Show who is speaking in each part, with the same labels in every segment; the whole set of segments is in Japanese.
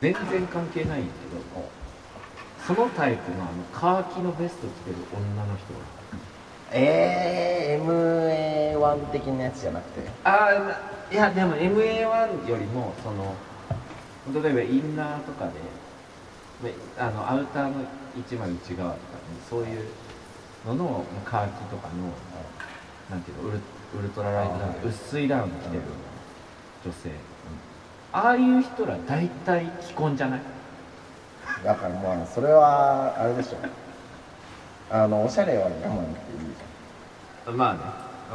Speaker 1: 全然関係ないんだけどそのタイプのあのカーキのベスト着てる女の人
Speaker 2: えー、MA1 的なやつじゃなくて？
Speaker 1: ああいやでも MA1 よりもその例えばインナーとかでであのアウターの101側とかにそういうののカーキとかのなんていうのウルウルトラライトダウン薄いダウン着てる女性、ああいう人ら大体既婚じゃない？
Speaker 2: だからまあそれはあれでしょ。あのおしゃれは我慢っていいじ
Speaker 1: まあね。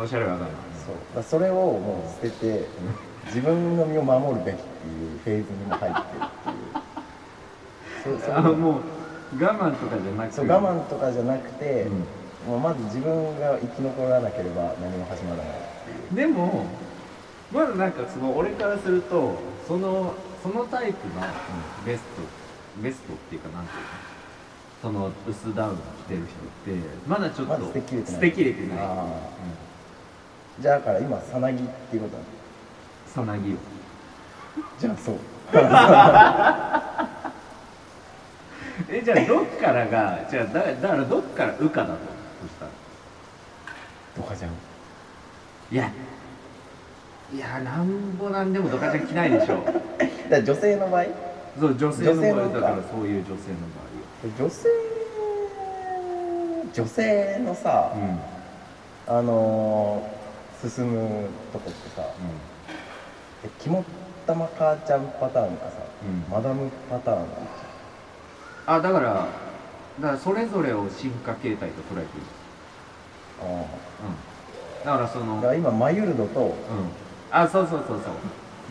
Speaker 1: おしゃれわかる
Speaker 2: ゃんそう。だそれをもう捨てて自分の身を守るべきっていうフェーズにも入ってるっていう。そうそう
Speaker 1: あのもう我慢とかじゃなく。て
Speaker 2: そう我慢とかじゃなくて、
Speaker 1: うん。
Speaker 2: もうまず自分が生き残らなければ何も始まらないっていう
Speaker 1: でもまだなんかその俺からするとそのそのタイプのベストベストっていうかなんていうの？その薄ダウン着てる人ってまだちょっと
Speaker 2: まだ捨てきれてない。
Speaker 1: 捨てきれてない。
Speaker 2: じゃあだから今さなぎっていうこと？なの
Speaker 1: さなぎを。
Speaker 2: じゃあそう。
Speaker 1: えじゃあどっからがじゃあだだからどっから羽化だとそしたら。
Speaker 2: とかじゃん
Speaker 1: いやいやなんぼなんでもドカちゃん着ないでしょ
Speaker 2: だから女性の場合？
Speaker 1: そう女性の場合だからそういう女性の
Speaker 2: 女性女性のさ、
Speaker 1: 場合うん。
Speaker 2: あのー進むとこってさえ肝っ玉母ちゃんパターンかさ、
Speaker 1: うん。
Speaker 2: マダムパターンが
Speaker 1: あだからだからそれぞれを進化形態と捉えていい
Speaker 2: あ
Speaker 1: うん。だからその
Speaker 2: 今マユルドと
Speaker 1: うんあそうそうそうそう。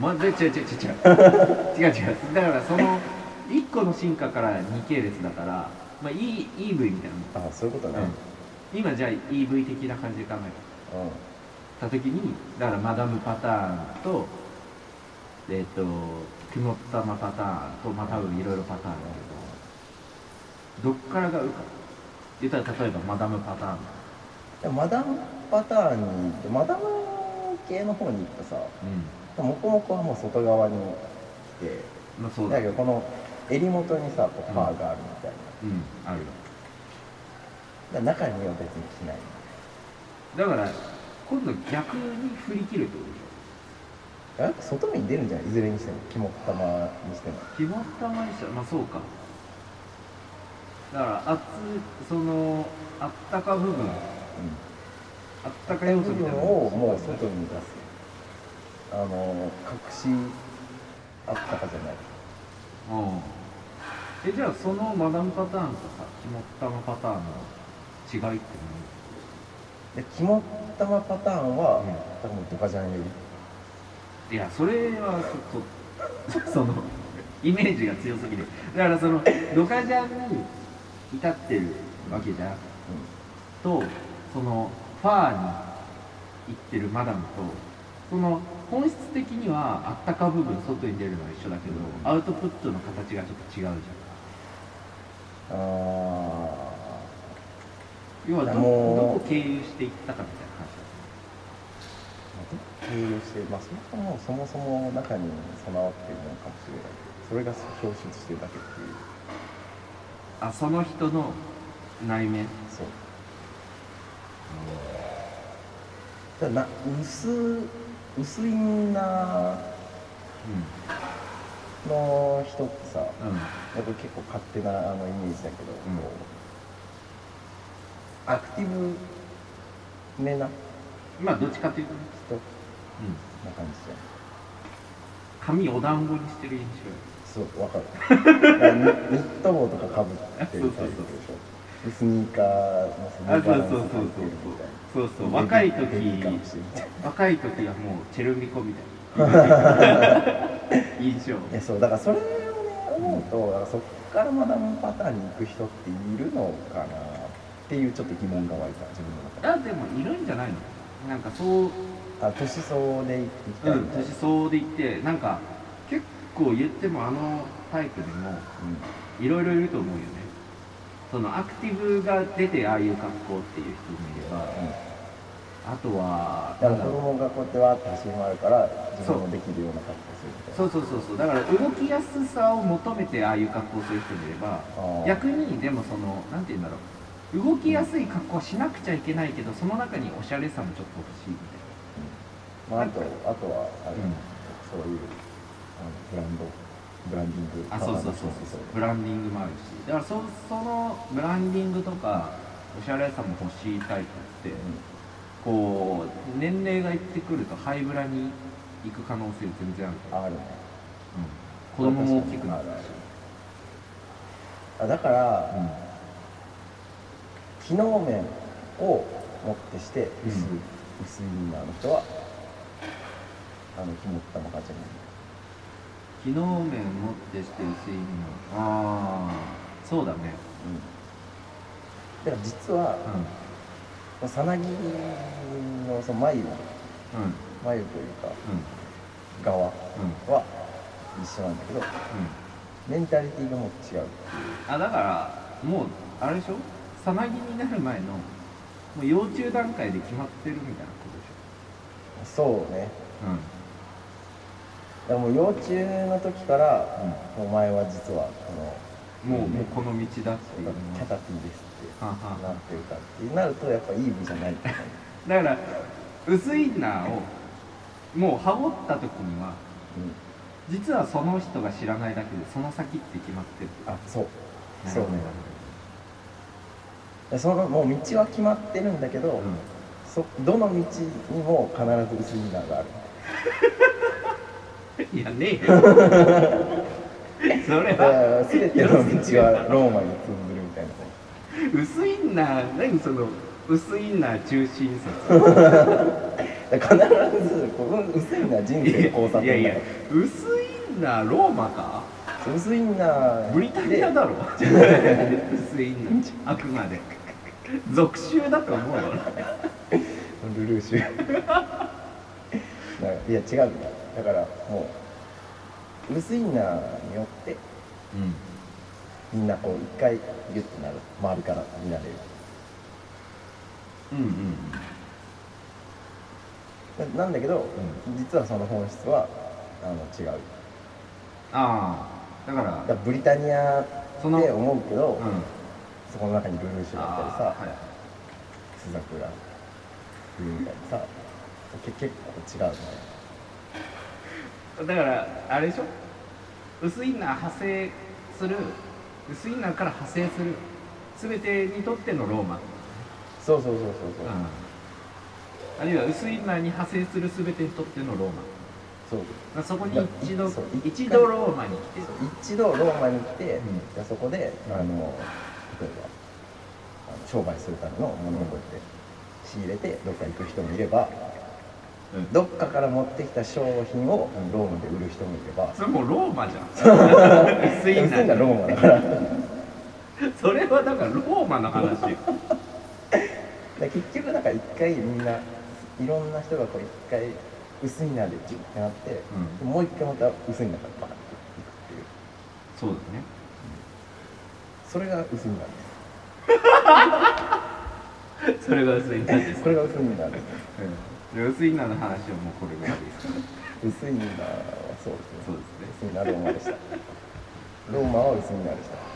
Speaker 1: まで違う違う違う違う。違う 違う。だからその1個の進化から2系列だからまあ E EV みたいなもん。
Speaker 2: ああそういうことね。
Speaker 1: うん。今じゃあ EV 的な感じで考え
Speaker 2: う。ん、
Speaker 1: た時にだからマダムパターンとえっ、と雲玉パターンとまあ多分いろいろパターンあるけどどっからがうか。言ったら例えばマダムパターン。
Speaker 2: でもマダムパターンにマダム系の方に行くとさ
Speaker 1: うん。
Speaker 2: モコモコはもう外側に来て
Speaker 1: まあそうだ。
Speaker 2: だけどこの襟元にさこうファーがあるみたいな、
Speaker 1: うんあるよ。
Speaker 2: だから中には別に着ない。
Speaker 1: だから今度逆に振り切るってことでし
Speaker 2: やっぱ外に出るんじゃない？いずれにしても。肝っ玉にしても。
Speaker 1: ょ決まったまにしたまあそうか。だから熱そのあったか部分あったか
Speaker 2: 部
Speaker 1: 要素みたいな
Speaker 2: 分をもう外に出す。あの隠しあったかじゃない。
Speaker 1: うんえじゃあそのマダムパターンとさ肝っ玉パターンの違いって
Speaker 2: で肝っ玉パターンは、
Speaker 1: うん。
Speaker 2: 多分ドカジャンより
Speaker 1: 何いやそれはちょっとそのイメージが強すぎる。だからそのドカジャンに至ってるわけじゃんとそのファーに行ってるマダムとその本質的にはあったか部分外に出るのは一緒だけど、
Speaker 2: うん
Speaker 1: アウトプットの形がちょっと違うじゃん。
Speaker 2: あ
Speaker 1: 要はどどこ経由していったかみたいな話だ
Speaker 2: ー経由してまあそもそもそもそも中に備わってるのかもしれない。けどそれが表出してるだけっていう。
Speaker 1: あその人の内面？
Speaker 2: そうただな薄薄いん。なの人ってさ、
Speaker 1: うん。うん
Speaker 2: やっぱ結構勝手なあのイメージだけど、
Speaker 1: うん。
Speaker 2: こうアクティブめな
Speaker 1: まあどっちかっていうとね、
Speaker 2: 人？
Speaker 1: うん、
Speaker 2: な感じじ
Speaker 1: 髪お団子にしてる印
Speaker 2: ゃんそうわかる。ニニット帽とかかぶってるタイプでしょ。でスニーカーのその
Speaker 1: うそうそうそうそうそう。若い時若い時はもうチェルミコみたいな。印象
Speaker 2: ないやそうだからそれをね思うと、だからそっからマダムパターンに行く人っているのかなっていうちょっと疑問が湧いた自分の中で。
Speaker 1: あでもいるんじゃないのなんかそう
Speaker 2: あ年相で行きたい
Speaker 1: うん年相で言ってなんか結構言ってもあのタイプでもいろいろいると思うよねそのアクティブが出てああいう格好っていう人もいれば
Speaker 2: うん
Speaker 1: あとは
Speaker 2: だから子供がこうやってわーって走り回るから自分もできるような格好する
Speaker 1: そうそうそうそう。だから動きやすさを求めてああいう格好をする人もいれば逆にでもそのなんて言うんだろう。動きやすい格好はしなくちゃいけないけどその中におしゃれさもちょっと欲しいみ
Speaker 2: まあ、あとあとはあれ、
Speaker 1: うん。
Speaker 2: そういうあのブランドブランディング
Speaker 1: あそうそうそうそう。ブランディングもあるし。だからそそのブランディングとかおしゃれさも欲しいタイプってこう年齢がいってくるとハイブラに行く可能性全然ある。から、
Speaker 2: あるね。
Speaker 1: うん、子供も大きくなるし、
Speaker 2: あだから、
Speaker 1: うん。
Speaker 2: 機能面をもってして薄,、
Speaker 1: うん。
Speaker 2: 薄いインナーの人はあの肝っ玉かじゃない
Speaker 1: 機能面持ってして薄いの。ああそうだね。
Speaker 2: だから実は
Speaker 1: う
Speaker 2: さなぎのその眉
Speaker 1: んうん。
Speaker 2: 眉というか
Speaker 1: うん。
Speaker 2: 側
Speaker 1: うん。
Speaker 2: は一緒なんだけど
Speaker 1: うん。
Speaker 2: メンタリティがもう違う。
Speaker 1: あだからもうあれでしょ？さなぎになる前のもう幼虫段階で決まってるみたいなことでし
Speaker 2: そうね。
Speaker 1: ょ
Speaker 2: だからもう幼虫の時から、お前は実はこの
Speaker 1: うん、もうもうこの道だっていう。の
Speaker 2: キャタピーですって
Speaker 1: はは
Speaker 2: なってるかってなるとやっぱいい部じゃない。
Speaker 1: だから薄インナーをもう羽織った時には
Speaker 2: うん。
Speaker 1: 実はその人が知らないだけでその先って決まってる。
Speaker 2: あそう。そうね。でそのもう道は決まってるんだけど、
Speaker 1: うん。
Speaker 2: そどの道にも必ず薄いインナーがある
Speaker 1: いやねえよ。それ
Speaker 2: だ
Speaker 1: は
Speaker 2: 全ての道はローマに通ずるみたいな。
Speaker 1: 薄インナー何その薄インナー中心説。
Speaker 2: だから必ずこう薄いインナー人生の交差
Speaker 1: いやいや薄インナーローマか？
Speaker 2: ら薄いインナー
Speaker 1: ブリタニア
Speaker 2: で
Speaker 1: だろ？薄インナーあくまで。属州だと思うよ
Speaker 2: ルルーシュいや違うんだよだからもう薄いインナーによって
Speaker 1: うん
Speaker 2: みんなこう一回ギュッとなる周りから見られる。
Speaker 1: うんうん
Speaker 2: ななんだけど、実はその本質はあの違う。
Speaker 1: ああだから
Speaker 2: だからブリタニアって思うけど、
Speaker 1: うん。
Speaker 2: そこの中にルルーシュだったりさ、
Speaker 1: はい
Speaker 2: スザクラ冬みたいなさけ結構違うね
Speaker 1: だからあれでしょ？薄インナー派生する薄インナーから派生する全てにとってのローマ、
Speaker 2: そうそうそうそうそう、
Speaker 1: あるいは薄インナーに派生する全てにとってのローマ。
Speaker 2: そう。
Speaker 1: まあそこに一度一度ローマに来て。
Speaker 2: 一度ローマに来て、
Speaker 1: うん。
Speaker 2: そこであの例えばあの商売するためのものをこうやって仕入れてどっか行く人もいれば
Speaker 1: うん
Speaker 2: どっかから持ってきた商品をローマで売る人もいれば、
Speaker 1: それもうローマじゃん。薄インナー
Speaker 2: 薄いのはローマだから。
Speaker 1: それはだからローマの話
Speaker 2: 結局なんか一回みんないろんな人がこう一回薄いなでジュッてなって、もう一回また薄いなからバカっていくっていう。
Speaker 1: そうだね。
Speaker 2: それが薄いなで
Speaker 1: それが薄インナーです
Speaker 2: すこれが薄いなです
Speaker 1: うん薄インナーの話はもうこれぐらいですから
Speaker 2: 薄いなはそうですね。
Speaker 1: そうですね。
Speaker 2: 薄いなローマでしたローマは薄いなでした